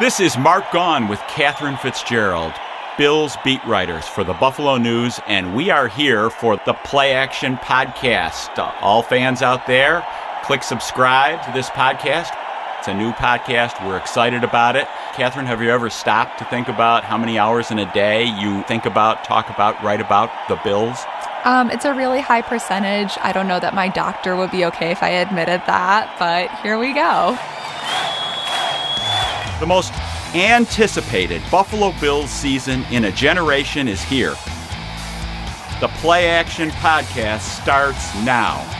This is Mark Gaughan with Katherine Fitzgerald, Bills beat writers for the Buffalo News, and we are here for the Play Action Podcast. All fans out there, click subscribe to this podcast. It's a new podcast. We're excited about it. Catherine, have you ever stopped to think about how many hours in a day you think about, talk about, write about the Bills? Um, it's a really high percentage. I don't know that my doctor would be okay if I admitted that, but here we go. The most anticipated Buffalo Bills season in a generation is here. The Play Action Podcast starts now.